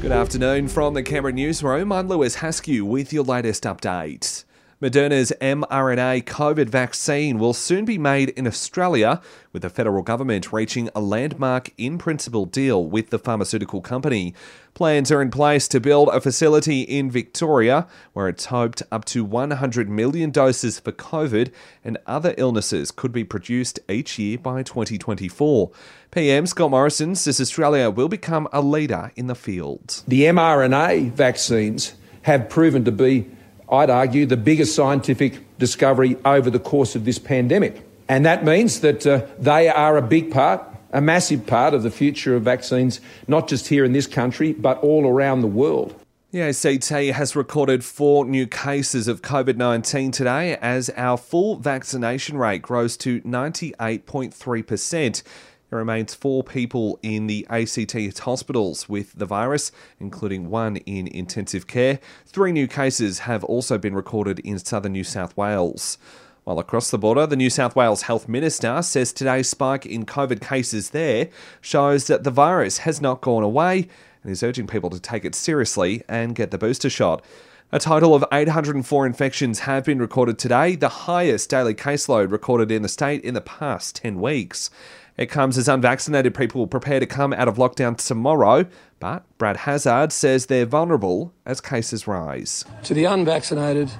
Good afternoon from the Canberra Newsroom. I'm Lewis Haskew with your latest update. Moderna's mRNA COVID vaccine will soon be made in Australia, with the federal government reaching a landmark in principle deal with the pharmaceutical company. Plans are in place to build a facility in Victoria where it's hoped up to 100 million doses for COVID and other illnesses could be produced each year by 2024. PM Scott Morrison says Australia will become a leader in the field. The mRNA vaccines have proven to be I'd argue, the biggest scientific discovery over the course of this pandemic. And that means that uh, they are a big part, a massive part of the future of vaccines, not just here in this country, but all around the world. The ACT has recorded four new cases of COVID 19 today as our full vaccination rate grows to 98.3%. There remains four people in the ACT hospitals with the virus, including one in intensive care. Three new cases have also been recorded in southern New South Wales. While across the border, the New South Wales Health Minister says today's spike in COVID cases there shows that the virus has not gone away and is urging people to take it seriously and get the booster shot. A total of 804 infections have been recorded today, the highest daily caseload recorded in the state in the past 10 weeks. It comes as unvaccinated people prepare to come out of lockdown tomorrow, but Brad Hazzard says they're vulnerable as cases rise. To the unvaccinated,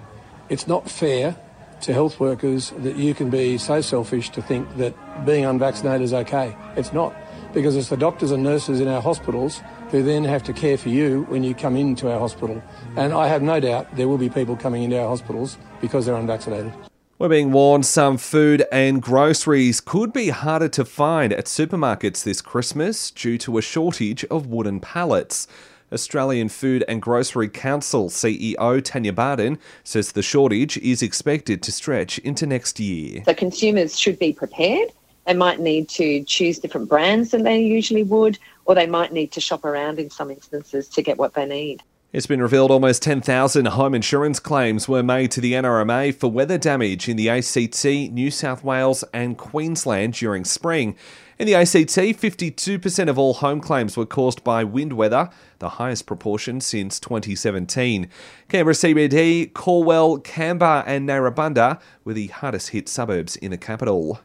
it's not fair to health workers that you can be so selfish to think that being unvaccinated is okay. It's not, because it's the doctors and nurses in our hospitals who then have to care for you when you come into our hospital. And I have no doubt there will be people coming into our hospitals because they're unvaccinated. We're being warned some food and groceries could be harder to find at supermarkets this Christmas due to a shortage of wooden pallets. Australian Food and Grocery Council CEO Tanya Barden says the shortage is expected to stretch into next year. So consumers should be prepared. They might need to choose different brands than they usually would, or they might need to shop around in some instances to get what they need. It's been revealed almost 10,000 home insurance claims were made to the NRMA for weather damage in the ACT, New South Wales, and Queensland during spring. In the ACT, 52% of all home claims were caused by wind weather, the highest proportion since 2017. Canberra CBD, Calwell, Canberra, and Narrabundah were the hardest hit suburbs in the capital.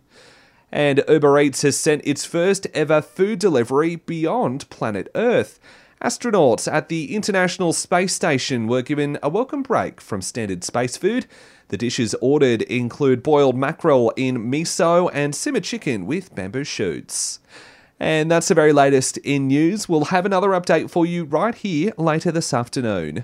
And Uber Eats has sent its first ever food delivery beyond planet Earth. Astronauts at the International Space Station were given a welcome break from standard space food. The dishes ordered include boiled mackerel in miso and simmered chicken with bamboo shoots. And that's the very latest in news. We'll have another update for you right here later this afternoon.